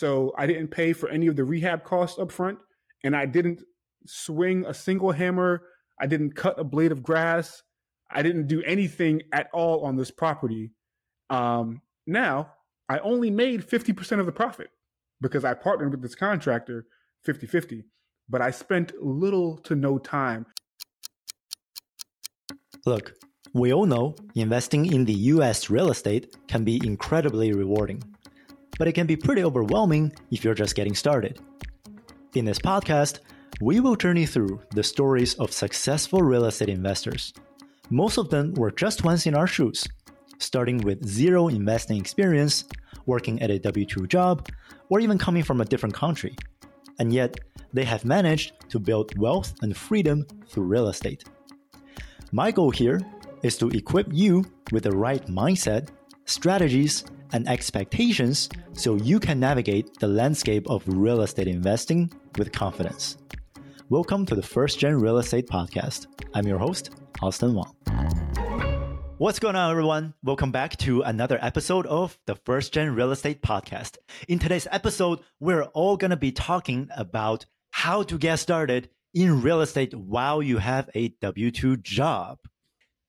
So I didn't pay for any of the rehab costs up front, and I didn't swing a single hammer. I didn't cut a blade of grass. I didn't do anything at all on this property. Um, now I only made 50% of the profit because I partnered with this contractor 50 50, but I spent little to no time. Look, we all know investing in the US real estate can be incredibly rewarding, but it can be pretty overwhelming if you're just getting started. In this podcast, we will journey through the stories of successful real estate investors. Most of them were just once in our shoes, starting with zero investing experience, working at a W 2 job, or even coming from a different country. And yet, they have managed to build wealth and freedom through real estate. My goal here is to equip you with the right mindset, strategies, and expectations so you can navigate the landscape of real estate investing with confidence. Welcome to the First Gen Real Estate Podcast. I'm your host, Austin Wang. What's going on, everyone? Welcome back to another episode of the First Gen Real Estate Podcast. In today's episode, we're all going to be talking about how to get started in real estate while you have a W 2 job.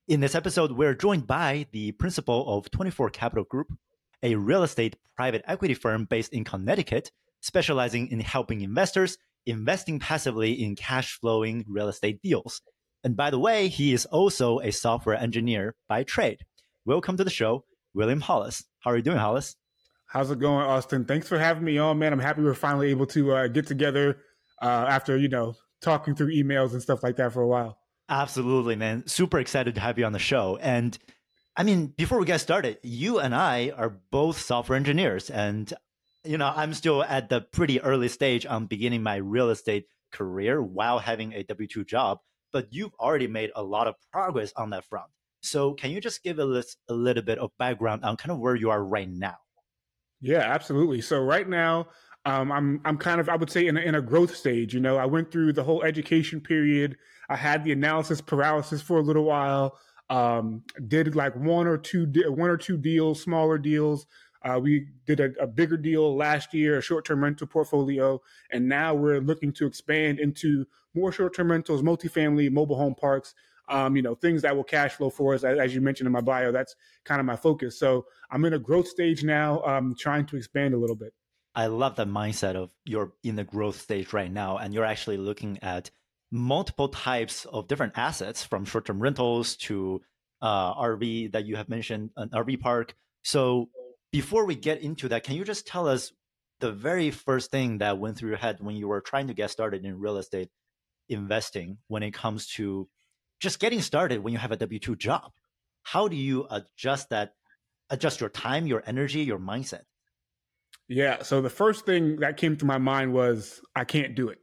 In this episode, we're joined by the principal of 24 Capital Group, a real estate private equity firm based in Connecticut, specializing in helping investors investing passively in cash flowing real estate deals. And by the way, he is also a software engineer by trade. Welcome to the show, William Hollis. How are you doing, Hollis? How's it going, Austin? Thanks for having me on, man. I'm happy we're finally able to uh, get together uh, after, you know, talking through emails and stuff like that for a while. Absolutely, man. Super excited to have you on the show. And I mean, before we get started, you and I are both software engineers. And, you know, I'm still at the pretty early stage on beginning my real estate career while having a W 2 job. But you've already made a lot of progress on that front. So, can you just give us a little bit of background on kind of where you are right now? Yeah, absolutely. So, right now, um, I'm I'm kind of I would say in a, in a growth stage. You know, I went through the whole education period. I had the analysis paralysis for a little while. Um, did like one or two one or two deals, smaller deals. Uh, we did a, a, bigger deal last year, a short-term rental portfolio, and now we're looking to expand into more short-term rentals, multifamily, mobile home parks. Um, you know, things that will cash flow for us. As, as, you mentioned in my bio, that's kind of my focus. So I'm in a growth stage now, um, trying to expand a little bit. I love the mindset of you're in the growth stage right now, and you're actually looking at multiple types of different assets from short-term rentals to uh, RV that you have mentioned, an RV park. So before we get into that, can you just tell us the very first thing that went through your head when you were trying to get started in real estate investing when it comes to just getting started when you have a W 2 job? How do you adjust that, adjust your time, your energy, your mindset? Yeah. So the first thing that came to my mind was, I can't do it.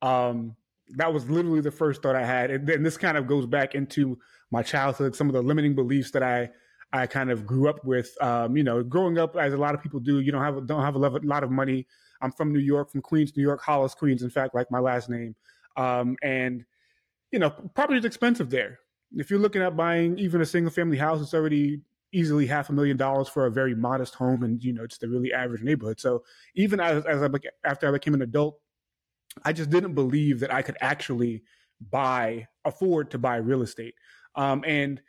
Um, that was literally the first thought I had. And then this kind of goes back into my childhood, some of the limiting beliefs that I I kind of grew up with. Um, you know, growing up as a lot of people do, you don't have don't have a lot of money. I'm from New York, from Queens, New York, Hollis, Queens. In fact, like my last name, um, and you know, property is expensive there. If you're looking at buying even a single family house, it's already easily half a million dollars for a very modest home and you know just a really average neighborhood. So even as, as I after I became an adult, I just didn't believe that I could actually buy, afford to buy real estate. Um, and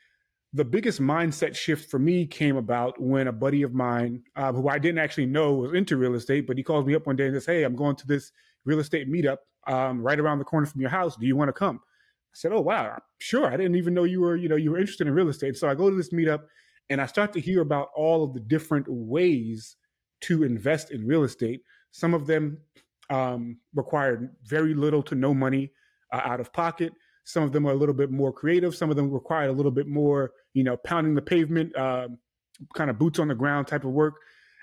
the biggest mindset shift for me came about when a buddy of mine, uh, who I didn't actually know was into real estate, but he calls me up one day and says, Hey, I'm going to this real estate meetup um, right around the corner from your house. Do you want to come? I said, Oh, wow, sure. I didn't even know you were, you know, you were interested in real estate. So I go to this meetup and I start to hear about all of the different ways to invest in real estate. Some of them um, required very little to no money uh, out of pocket. Some of them are a little bit more creative. Some of them required a little bit more, you know, pounding the pavement, uh, kind of boots on the ground type of work.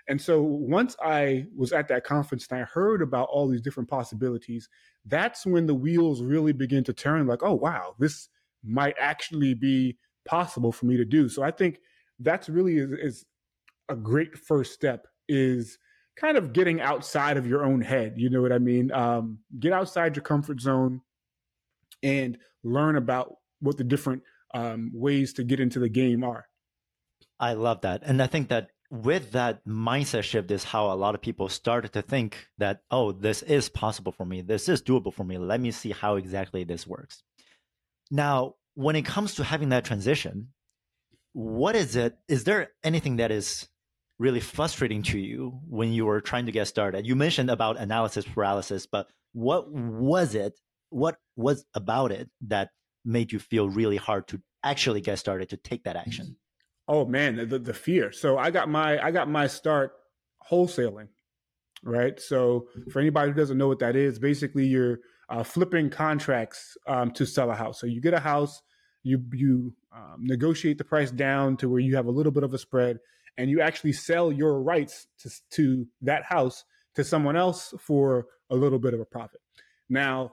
And so once I was at that conference and I heard about all these different possibilities, that's when the wheels really begin to turn like, oh, wow, this might actually be possible for me to do. So I think that's really is, is a great first step is kind of getting outside of your own head. You know what I mean? Um, get outside your comfort zone and learn about what the different um, ways to get into the game are. I love that. And I think that with that mindset shift is how a lot of people started to think that, oh, this is possible for me. This is doable for me. Let me see how exactly this works. Now, when it comes to having that transition, what is it? Is there anything that is really frustrating to you when you were trying to get started? You mentioned about analysis paralysis, but what was it? What was about it that made you feel really hard to actually get started to take that action? Oh man, the, the fear. So I got my I got my start wholesaling, right? So for anybody who doesn't know what that is, basically you're uh, flipping contracts um, to sell a house. So you get a house, you you um, negotiate the price down to where you have a little bit of a spread, and you actually sell your rights to to that house to someone else for a little bit of a profit. Now,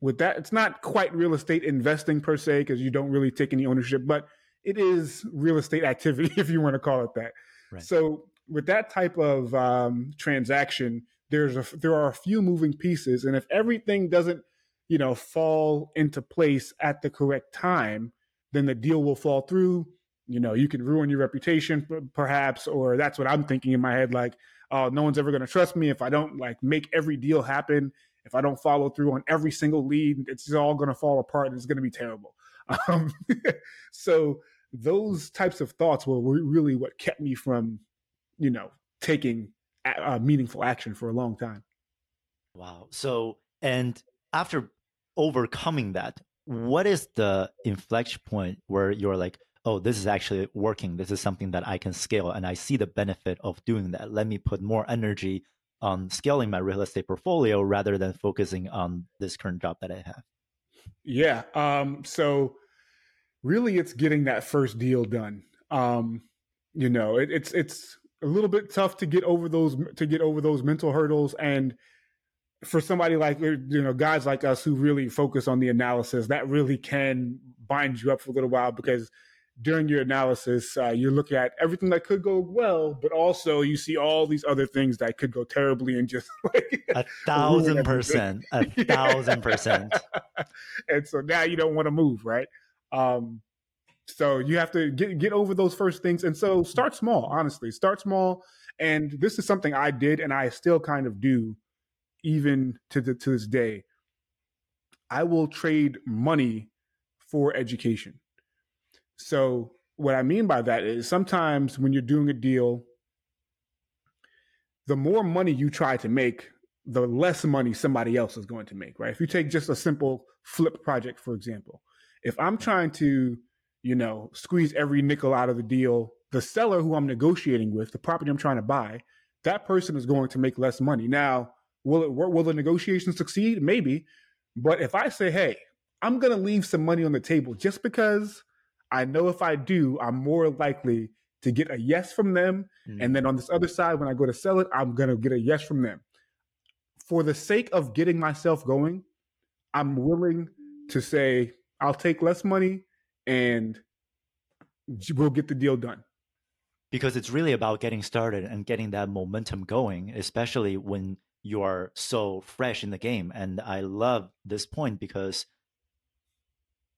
with that, it's not quite real estate investing per se because you don't really take any ownership, but it is real estate activity, if you want to call it that. Right. So with that type of um, transaction, there's a there are a few moving pieces, and if everything doesn't, you know, fall into place at the correct time, then the deal will fall through. You know, you can ruin your reputation, perhaps, or that's what I'm thinking in my head. Like, oh, no one's ever going to trust me if I don't like make every deal happen. If I don't follow through on every single lead, it's all going to fall apart. And it's going to be terrible. Um, so those types of thoughts were really what kept me from, you know, taking a, meaningful action for a long time. Wow. So, and after overcoming that, what is the inflection point where you're like, oh, this is actually working. This is something that I can scale and I see the benefit of doing that. Let me put more energy on scaling my real estate portfolio rather than focusing on this current job that I have. Yeah. Um, so really it's getting that first deal done. Um, you know, it, it's it's a little bit tough to get over those to get over those mental hurdles and for somebody like you know guys like us who really focus on the analysis that really can bind you up for a little while because during your analysis uh, you're looking at everything that could go well but also you see all these other things that could go terribly and just like a thousand percent a thousand percent and so now you don't want to move right um, so you have to get get over those first things, and so start small. Honestly, start small. And this is something I did, and I still kind of do, even to the, to this day. I will trade money for education. So what I mean by that is sometimes when you're doing a deal, the more money you try to make, the less money somebody else is going to make, right? If you take just a simple flip project, for example, if I'm trying to, you know, squeeze every nickel out of the deal, the seller who I'm negotiating with, the property I'm trying to buy, that person is going to make less money. Now, will it work? Will the negotiation succeed? Maybe. But if I say, hey, I'm going to leave some money on the table just because I know if I do, I'm more likely to get a yes from them. Mm-hmm. And then on this other side, when I go to sell it, I'm going to get a yes from them. For the sake of getting myself going, I'm willing to say, I'll take less money and we'll get the deal done. Because it's really about getting started and getting that momentum going, especially when you are so fresh in the game. And I love this point because,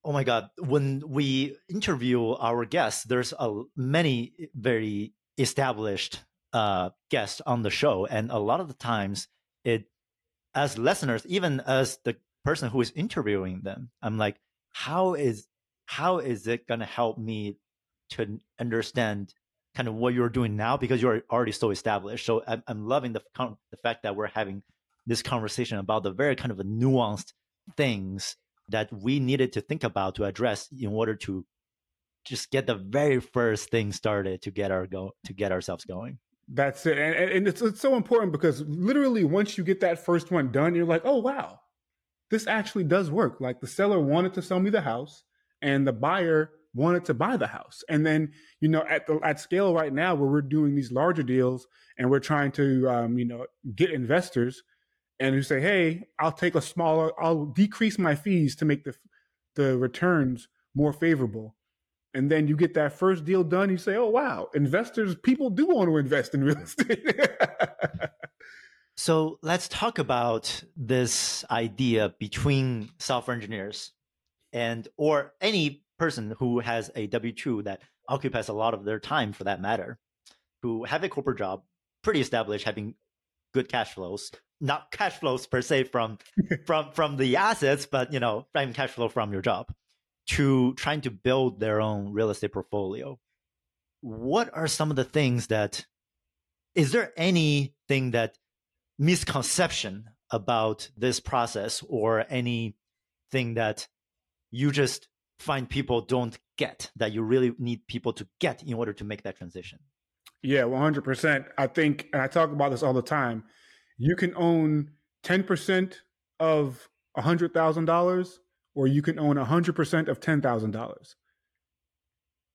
oh my God, when we interview our guests, there's a many very established uh, guests on the show. And a lot of the times, it, as listeners, even as the person who is interviewing them, I'm like, how is how is it going to help me to understand kind of what you're doing now because you're already so established so i'm, I'm loving the, the fact that we're having this conversation about the very kind of nuanced things that we needed to think about to address in order to just get the very first thing started to get our go to get ourselves going that's it and, and it's, it's so important because literally once you get that first one done you're like oh wow this actually does work. Like the seller wanted to sell me the house and the buyer wanted to buy the house. And then, you know, at the at scale right now where we're doing these larger deals and we're trying to um, you know, get investors and you say, "Hey, I'll take a smaller I'll decrease my fees to make the the returns more favorable." And then you get that first deal done, you say, "Oh wow, investors people do want to invest in real estate." So let's talk about this idea between software engineers and or any person who has a W two that occupies a lot of their time for that matter. who have a corporate job, pretty established, having good cash flows, not cash flows per se from from from the assets, but you know, from cash flow from your job, to trying to build their own real estate portfolio. What are some of the things that is there anything that misconception about this process or anything that you just find people don't get that you really need people to get in order to make that transition? Yeah, 100%. I think, and I talk about this all the time, you can own 10% of $100,000 or you can own 100% of $10,000.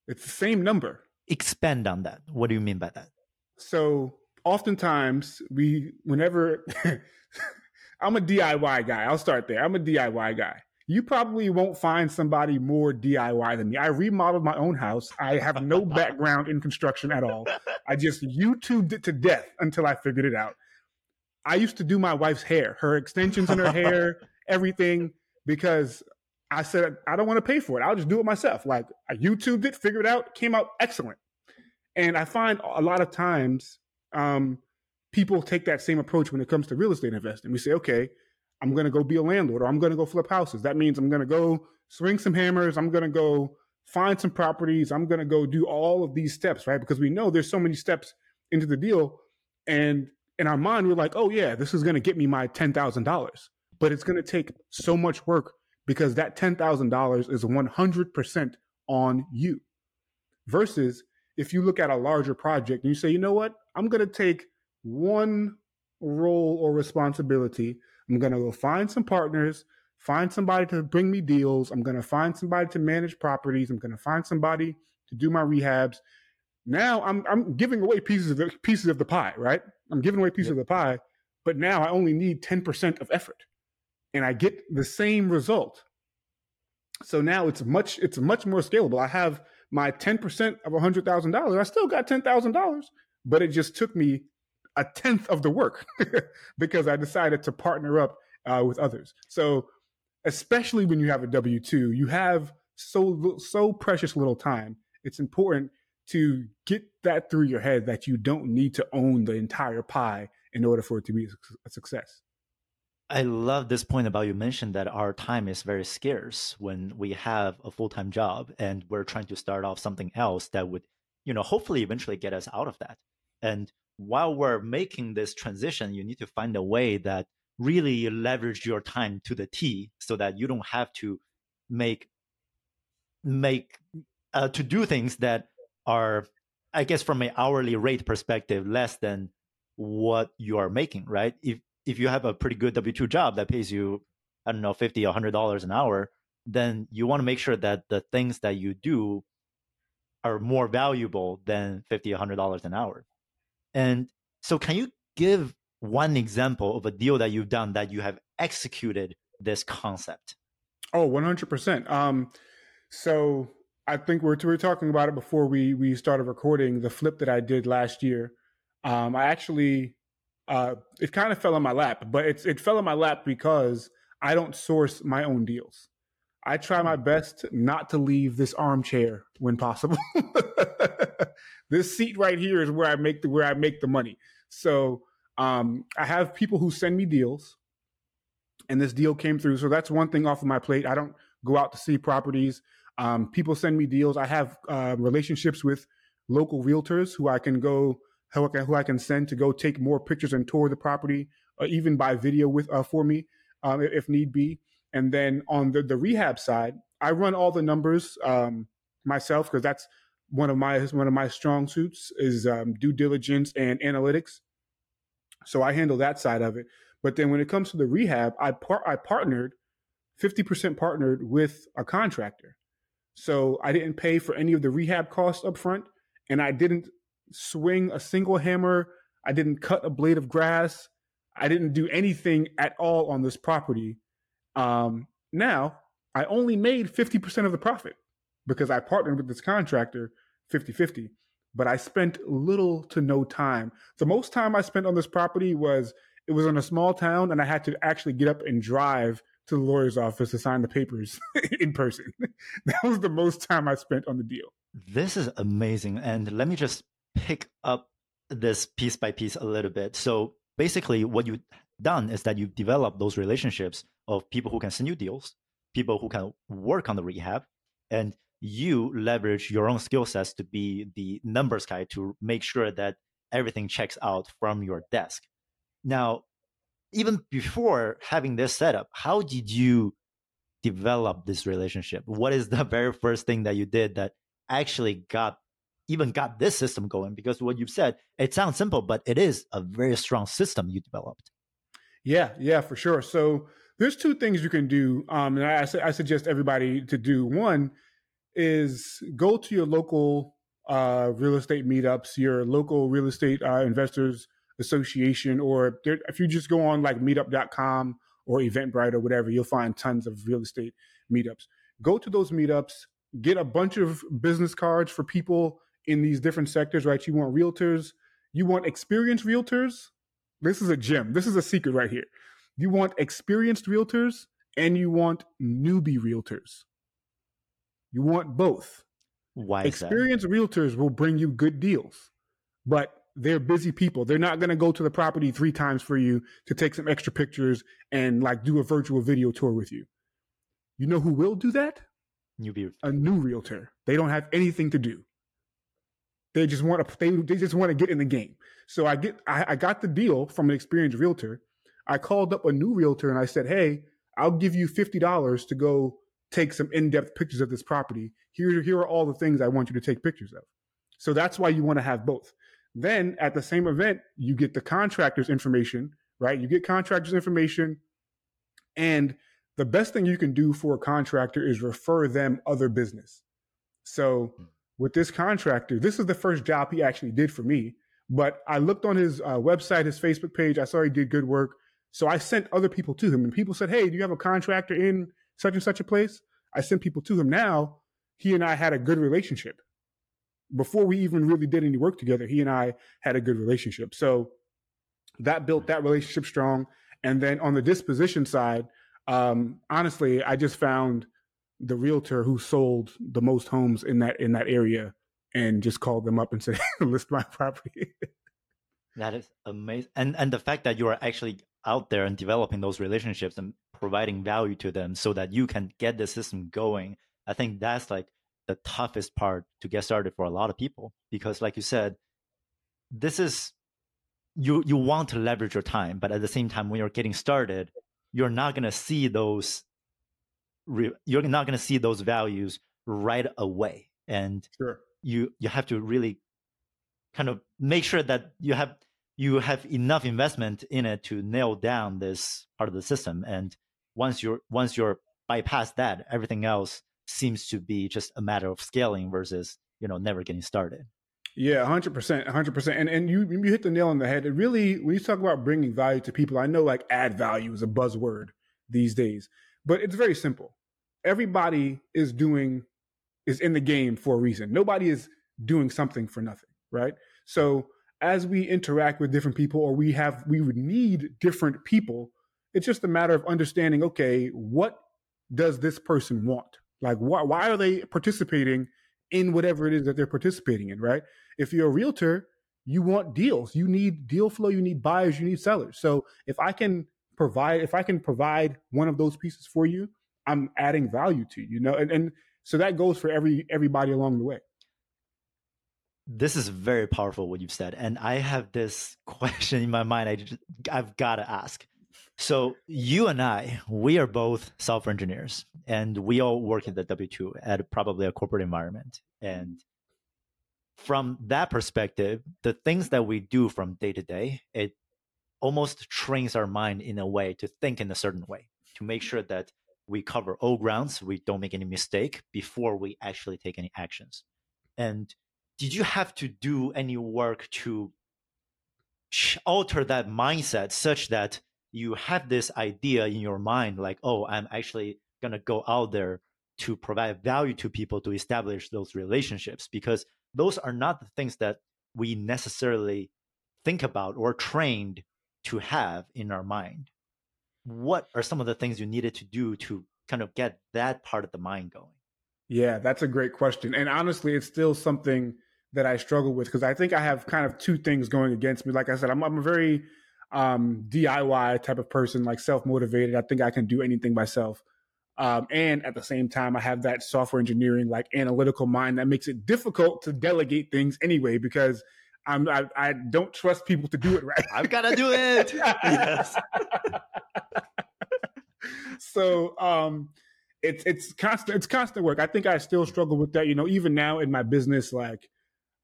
It's the same number. Expand on that. What do you mean by that? So, oftentimes, we, whenever I'm a DIY guy, I'll start there. I'm a DIY guy you probably won't find somebody more DIY than me. I remodeled my own house. I have no background in construction at all. I just YouTubed it to death until I figured it out. I used to do my wife's hair, her extensions in her hair, everything, because I said, I don't want to pay for it. I'll just do it myself. Like I YouTubed it, figured it out, came out excellent. And I find a lot of times um, people take that same approach when it comes to real estate investing. We say, okay, I'm going to go be a landlord or I'm going to go flip houses. That means I'm going to go swing some hammers. I'm going to go find some properties. I'm going to go do all of these steps, right? Because we know there's so many steps into the deal. And in our mind, we're like, oh, yeah, this is going to get me my $10,000. But it's going to take so much work because that $10,000 is 100% on you. Versus if you look at a larger project and you say, you know what, I'm going to take one role or responsibility I'm going to go find some partners, find somebody to bring me deals. I'm going to find somebody to manage properties. I'm going to find somebody to do my rehabs. Now I'm I'm giving away pieces of the pieces of the pie, right? I'm giving away pieces yep. of the pie, but now I only need 10% of effort. And I get the same result. So now it's much it's much more scalable. I have my 10% of $100,000. I still got $10,000, but it just took me a tenth of the work because I decided to partner up uh, with others. So, especially when you have a W two, you have so so precious little time. It's important to get that through your head that you don't need to own the entire pie in order for it to be a success. I love this point about you mentioned that our time is very scarce when we have a full time job and we're trying to start off something else that would, you know, hopefully eventually get us out of that. And while we're making this transition, you need to find a way that really leverage your time to the T so that you don't have to make make uh, to do things that are i guess from an hourly rate perspective less than what you are making right? If if you have a pretty good w2 job that pays you i don't know 50 or 100 dollars an hour then you want to make sure that the things that you do are more valuable than 50 100 dollars an hour and so, can you give one example of a deal that you've done that you have executed this concept? Oh, 100%. Um, so, I think we're, we were talking about it before we, we started recording the flip that I did last year. Um, I actually, uh, it kind of fell on my lap, but it's, it fell on my lap because I don't source my own deals. I try my best not to leave this armchair when possible. this seat right here is where I make the where I make the money. So um, I have people who send me deals, and this deal came through. So that's one thing off of my plate. I don't go out to see properties. Um, people send me deals. I have uh, relationships with local realtors who I can go who I can, send to go take more pictures and tour the property, or even by video with uh, for me um, if need be. And then on the, the rehab side, I run all the numbers um, myself because that's one of my one of my strong suits is um, due diligence and analytics. So I handle that side of it. But then when it comes to the rehab, I par- I partnered, fifty percent partnered with a contractor. So I didn't pay for any of the rehab costs up front, and I didn't swing a single hammer. I didn't cut a blade of grass. I didn't do anything at all on this property um, now, I only made 50% of the profit because I partnered with this contractor 50 50, but I spent little to no time. The most time I spent on this property was it was in a small town and I had to actually get up and drive to the lawyer's office to sign the papers in person. that was the most time I spent on the deal. This is amazing. And let me just pick up this piece by piece a little bit. So basically, what you've done is that you develop those relationships of people who can send you deals, people who can work on the rehab, and you leverage your own skill sets to be the numbers guy to make sure that everything checks out from your desk. Now, even before having this setup, how did you develop this relationship? What is the very first thing that you did that actually got even got this system going? Because what you've said, it sounds simple, but it is a very strong system you developed. Yeah, yeah, for sure. So there's two things you can do, um, and I, I suggest everybody to do. One is go to your local uh, real estate meetups, your local real estate uh, investors association, or if you just go on like meetup.com or Eventbrite or whatever, you'll find tons of real estate meetups. Go to those meetups, get a bunch of business cards for people in these different sectors, right? You want realtors, you want experienced realtors. This is a gem. This is a secret right here. You want experienced realtors and you want newbie realtors. You want both. Why? Experienced realtors will bring you good deals, but they're busy people. They're not going to go to the property three times for you to take some extra pictures and like do a virtual video tour with you. You know who will do that? Newbie. A new realtor. They don't have anything to do. They just want to. They, they just want to get in the game. So I get. I, I got the deal from an experienced realtor. I called up a new realtor and I said, "Hey, I'll give you fifty dollars to go take some in-depth pictures of this property. Here, here are all the things I want you to take pictures of. So that's why you want to have both. Then at the same event, you get the contractor's information, right? You get contractor's information. And the best thing you can do for a contractor is refer them other business. So hmm. With this contractor, this is the first job he actually did for me. But I looked on his uh, website, his Facebook page. I saw he did good work. So I sent other people to him, and people said, "Hey, do you have a contractor in such and such a place. I sent people to him. Now he and I had a good relationship. Before we even really did any work together, he and I had a good relationship. So that built that relationship strong. And then on the disposition side, um, honestly, I just found the realtor who sold the most homes in that in that area and just called them up and said, "List my property." that is amazing, and and the fact that you are actually out there and developing those relationships and providing value to them so that you can get the system going i think that's like the toughest part to get started for a lot of people because like you said this is you you want to leverage your time but at the same time when you're getting started you're not going to see those you're not going to see those values right away. And sure. you you have to really kind of make sure that you have you have enough investment in it to nail down this part of the system. And once you're once you're bypass that everything else seems to be just a matter of scaling versus you know never getting started. Yeah 100% 100% and and you you hit the nail on the head. It really when you talk about bringing value to people i know like add value is a buzzword these days but it's very simple. Everybody is doing is in the game for a reason. Nobody is doing something for nothing right? So as we interact with different people or we have we would need different people it's just a matter of understanding okay what does this person want? Like why, why are they participating in whatever it is that they're participating in right? If you're a realtor you want deals. You need deal flow you need buyers you need sellers. So if i can provide if i can provide one of those pieces for you i'm adding value to you, you know and, and so that goes for every everybody along the way. This is very powerful what you've said and i have this question in my mind i just, i've got to ask. So you and i we are both software engineers and we all work at the w2 at probably a corporate environment and from that perspective the things that we do from day to day it almost trains our mind in a way to think in a certain way to make sure that we cover all grounds we don't make any mistake before we actually take any actions. And did you have to do any work to alter that mindset such that you have this idea in your mind like oh i'm actually going to go out there to provide value to people to establish those relationships because those are not the things that we necessarily think about or trained to have in our mind what are some of the things you needed to do to kind of get that part of the mind going yeah that's a great question and honestly it's still something that I struggle with because I think I have kind of two things going against me. Like I said, I'm, I'm a very um, DIY type of person, like self motivated. I think I can do anything myself. Um, and at the same time, I have that software engineering, like analytical mind that makes it difficult to delegate things anyway because I'm I, I don't trust people to do it right. I've got to do it. yes. so um, it's it's constant it's constant work. I think I still struggle with that. You know, even now in my business, like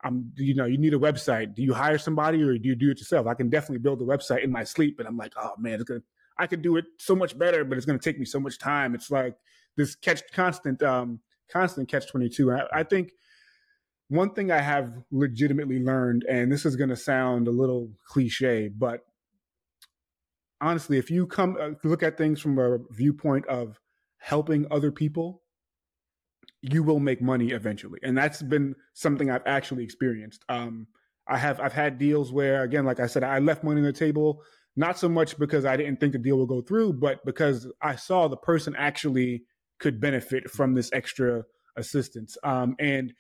I'm, you know, you need a website. Do you hire somebody or do you do it yourself? I can definitely build a website in my sleep, and I'm like, oh man, it's gonna I could do it so much better, but it's going to take me so much time. It's like this catch constant, um, constant catch 22. I, I think one thing I have legitimately learned, and this is going to sound a little cliche, but honestly, if you come uh, look at things from a viewpoint of helping other people, you will make money eventually, and that's been something I've actually experienced. Um, I have I've had deals where, again, like I said, I left money on the table not so much because I didn't think the deal would go through, but because I saw the person actually could benefit from this extra assistance. Um, and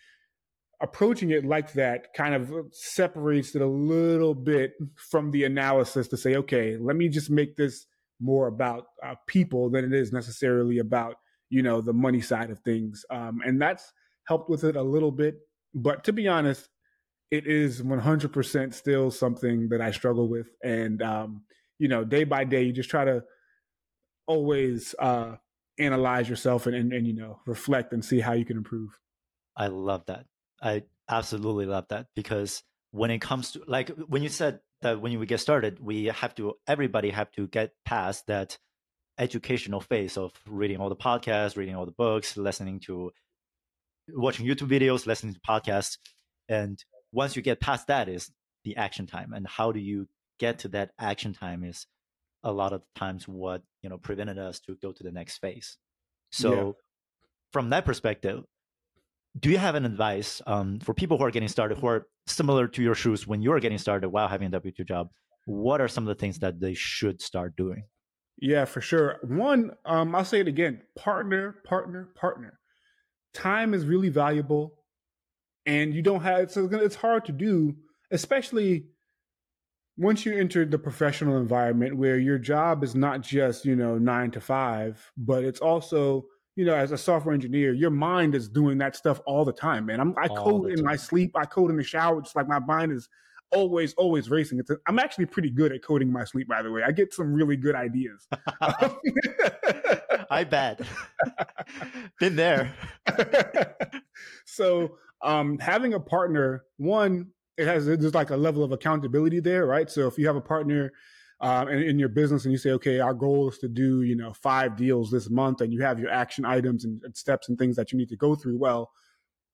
approaching it like that kind of separates it a little bit from the analysis to say, okay, let me just make this more about uh, people than it is necessarily about you know the money side of things. Um, and that's helped with it a little bit. But to be honest, it is 100% still something that I struggle with. And, um, you know, day by day, you just try to always uh, analyze yourself and, and, and, you know, reflect and see how you can improve. I love that. I absolutely love that because when it comes to like when you said that when we get started, we have to, everybody have to get past that educational phase of reading all the podcasts, reading all the books, listening to, watching YouTube videos, listening to podcasts. And once you get past that is the action time and how do you get to that action time is a lot of times what you know prevented us to go to the next phase so yeah. from that perspective do you have an advice um, for people who are getting started who are similar to your shoes when you're getting started while having a w2 job what are some of the things that they should start doing? Yeah for sure. One um, i'll say it again partner partner partner. Time is really valuable and you don't have so it's hard to do especially once you enter the professional environment where your job is not just you know nine to five but it's also you know as a software engineer your mind is doing that stuff all the time man. I'm, i all code in my sleep i code in the shower just like my mind is always always racing. It's a, i'm actually pretty good at coding my sleep by the way. I get some really good ideas. I bet. Been there. So um, having a partner, one, it has there's like a level of accountability there, right? So if you have a partner um, in, in, your business and you say, okay, our goal is to do you know five deals this month, and you have your action items and, and steps and things that you need to go through, well,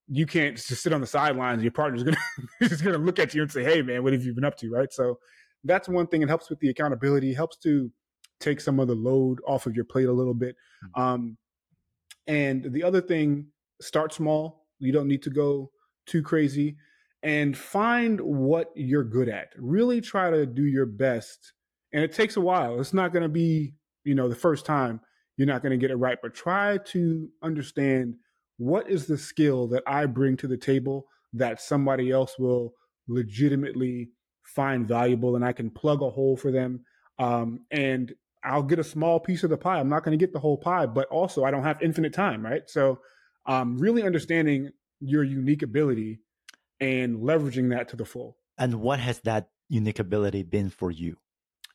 you can't just sit on the sidelines. Your partner's gonna just gonna look at you and say, hey, man, what have you been up to, right? So that's one thing. It helps with the accountability. Helps to take some of the load off of your plate a little bit. Mm-hmm. Um, and the other thing, start small you don't need to go too crazy and find what you're good at. Really try to do your best. And it takes a while. It's not going to be, you know, the first time you're not going to get it right, but try to understand what is the skill that I bring to the table that somebody else will legitimately find valuable and I can plug a hole for them. Um, and I'll get a small piece of the pie. I'm not going to get the whole pie, but also I don't have infinite time, right? So um, really understanding your unique ability and leveraging that to the full. And what has that unique ability been for you?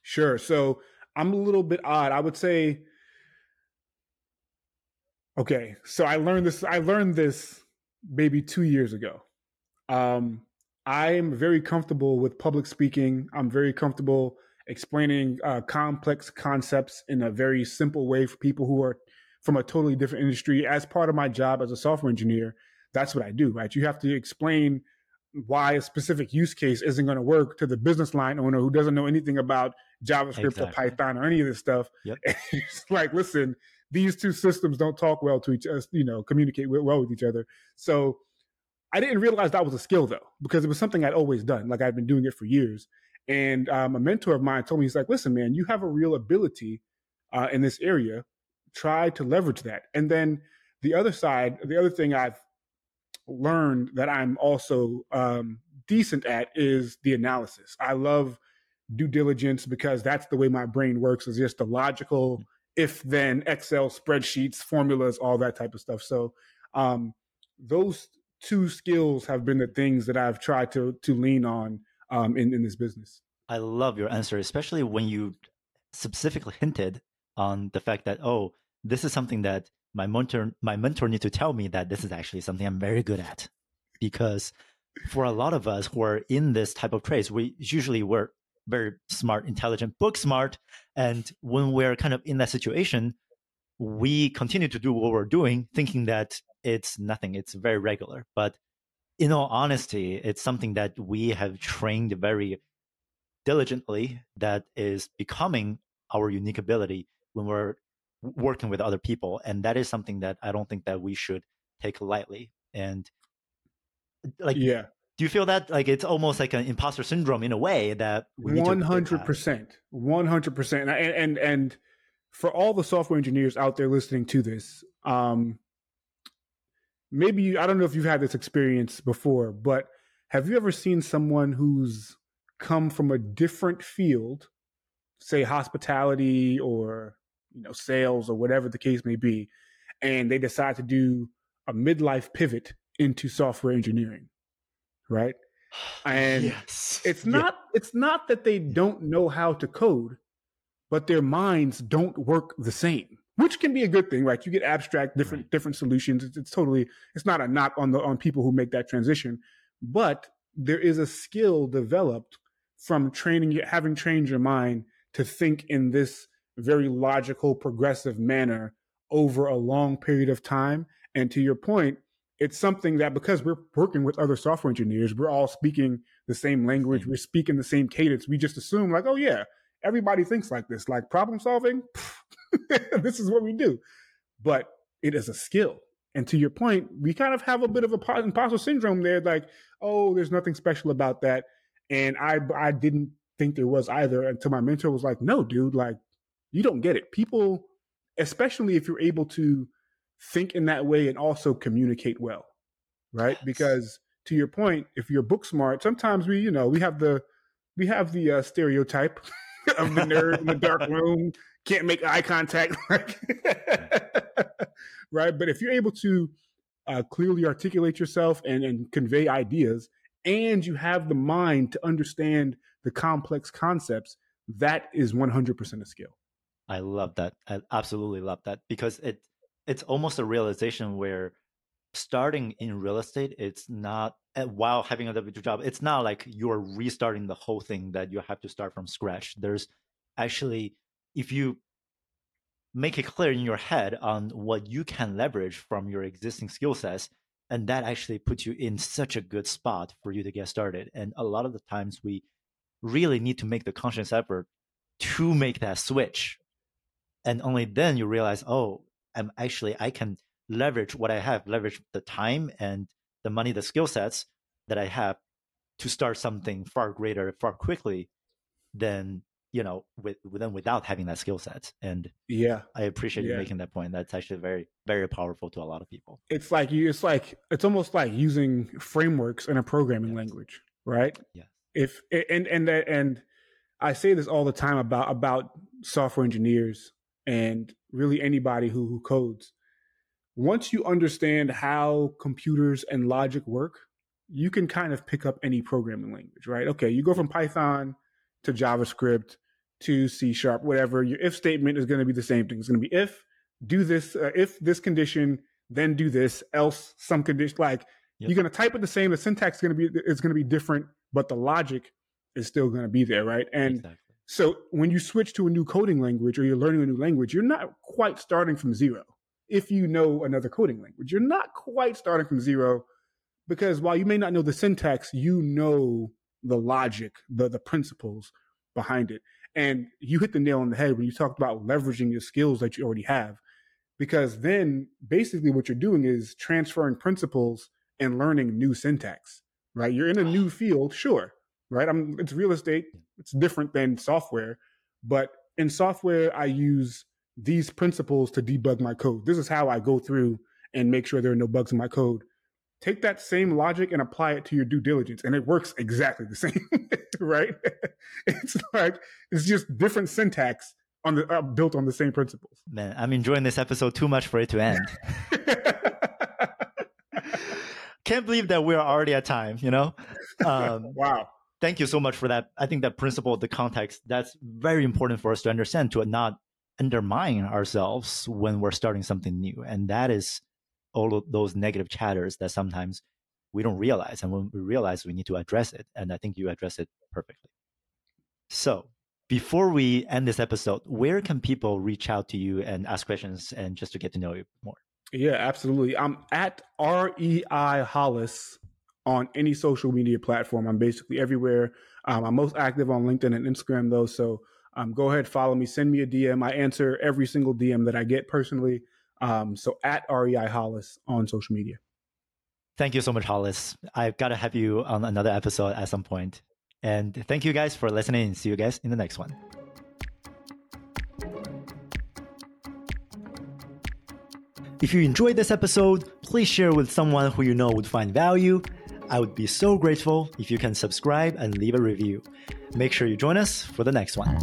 Sure. So I'm a little bit odd. I would say, okay, so I learned this. I learned this maybe two years ago. Um, I am very comfortable with public speaking. I'm very comfortable explaining uh, complex concepts in a very simple way for people who are from a totally different industry. As part of my job as a software engineer, that's what I do, right? You have to explain why a specific use case isn't going to work to the business line owner who doesn't know anything about JavaScript exactly. or Python or any of this stuff. Yep. it's like, listen, these two systems don't talk well to each other, you know, communicate well with each other. So I didn't realize that was a skill though, because it was something I'd always done. Like I'd been doing it for years. And um, a mentor of mine told me, he's like, listen, man, you have a real ability uh, in this area try to leverage that. And then the other side, the other thing I've learned that I'm also um, decent at is the analysis. I love due diligence because that's the way my brain works is just the logical if then Excel spreadsheets, formulas, all that type of stuff. So um, those two skills have been the things that I've tried to to lean on um, in in this business. I love your answer, especially when you specifically hinted on the fact that oh, this is something that my mentor my mentor need to tell me that this is actually something I'm very good at because for a lot of us who are in this type of trades, we usually we're very smart, intelligent, book smart. And when we're kind of in that situation, we continue to do what we're doing, thinking that it's nothing, it's very regular. But in all honesty, it's something that we have trained very diligently that is becoming our unique ability when we're working with other people. And that is something that I don't think that we should take lightly. And like yeah do you feel that like it's almost like an imposter syndrome in a way that one hundred percent, one hundred percent, and and and for all the software engineers out there listening to this, um, maybe you, I don't know if you've had this experience before, but have you ever seen someone who's come from a different field, say hospitality or you know sales or whatever the case may be, and they decide to do a midlife pivot into software engineering? right? And yes. it's not yeah. it's not that they don't know how to code, but their minds don't work the same, which can be a good thing. Right? You get abstract different right. different solutions. It's, it's totally it's not a knock on the on people who make that transition, but there is a skill developed from training having trained your mind to think in this very logical progressive manner over a long period of time and to your point it's something that because we're working with other software engineers, we're all speaking the same language, we're speaking the same cadence. We just assume like, oh yeah, everybody thinks like this, like problem solving. this is what we do, but it is a skill. And to your point, we kind of have a bit of a imposter syndrome there. Like, oh, there's nothing special about that. And I, I didn't think there was either until my mentor was like, no, dude, like you don't get it. People, especially if you're able to think in that way and also communicate well, right? Because to your point, if you're book smart, sometimes we, you know, we have the we have the uh, stereotype of the nerd in the dark room, can't make eye contact, right? But if you're able to uh, clearly articulate yourself and, and convey ideas, and you have the mind to understand the complex concepts, that is 100% a skill. I love that. I absolutely love that because it it's almost a realization where starting in real estate it's not eh, while having a w2 job it's not like you're restarting the whole thing that you have to start from scratch there's actually if you make it clear in your head on what you can leverage from your existing skill sets and that actually puts you in such a good spot for you to get started and a lot of the times we really need to make the conscious effort to make that switch and only then you realize oh I'm actually I can leverage what I have, leverage the time and the money, the skill sets that I have to start something far greater, far quickly than you know with them without having that skill set. And yeah, I appreciate yeah. you making that point. That's actually very very powerful to a lot of people. It's like you. It's like it's almost like using frameworks in a programming yes. language, right? Yeah. If and and and I say this all the time about about software engineers and really anybody who, who codes. Once you understand how computers and logic work, you can kind of pick up any programming language, right? Okay, you go from Python to JavaScript to C sharp, whatever. Your if statement is going to be the same thing. It's going to be if do this, uh, if this condition, then do this, else some condition. Like yep. you're going to type it the same. The syntax is going to be is going to be different, but the logic is still going to be there, right? And exactly. So when you switch to a new coding language or you're learning a new language, you're not quite starting from zero. If you know another coding language, you're not quite starting from zero because while you may not know the syntax, you know the logic, the the principles behind it. And you hit the nail on the head when you talked about leveraging your skills that you already have. Because then basically what you're doing is transferring principles and learning new syntax, right? You're in a new field, sure right? I'm it's real estate. It's different than software, but in software I use these principles to debug my code. This is how I go through and make sure there are no bugs in my code. take that same logic and apply it to your due diligence and it works exactly the same right it's like it's just different syntax on the uh, built on the same principles man i'm enjoying this episode too much for it to end can't believe that we're already at time you know um, wow thank you so much for that i think that principle the context that's very important for us to understand to not undermine ourselves when we're starting something new and that is all of those negative chatters that sometimes we don't realize. And when we realize, we need to address it. And I think you address it perfectly. So before we end this episode, where can people reach out to you and ask questions and just to get to know you more? Yeah, absolutely. I'm at REI Hollis on any social media platform. I'm basically everywhere. Um, I'm most active on LinkedIn and Instagram, though. So um, go ahead, follow me, send me a DM. I answer every single DM that I get personally. Um, so at REI Hollis on social media. Thank you so much, Hollis. I've got to have you on another episode at some point. And thank you guys for listening. See you guys in the next one. If you enjoyed this episode, please share with someone who you know would find value. I would be so grateful if you can subscribe and leave a review. Make sure you join us for the next one.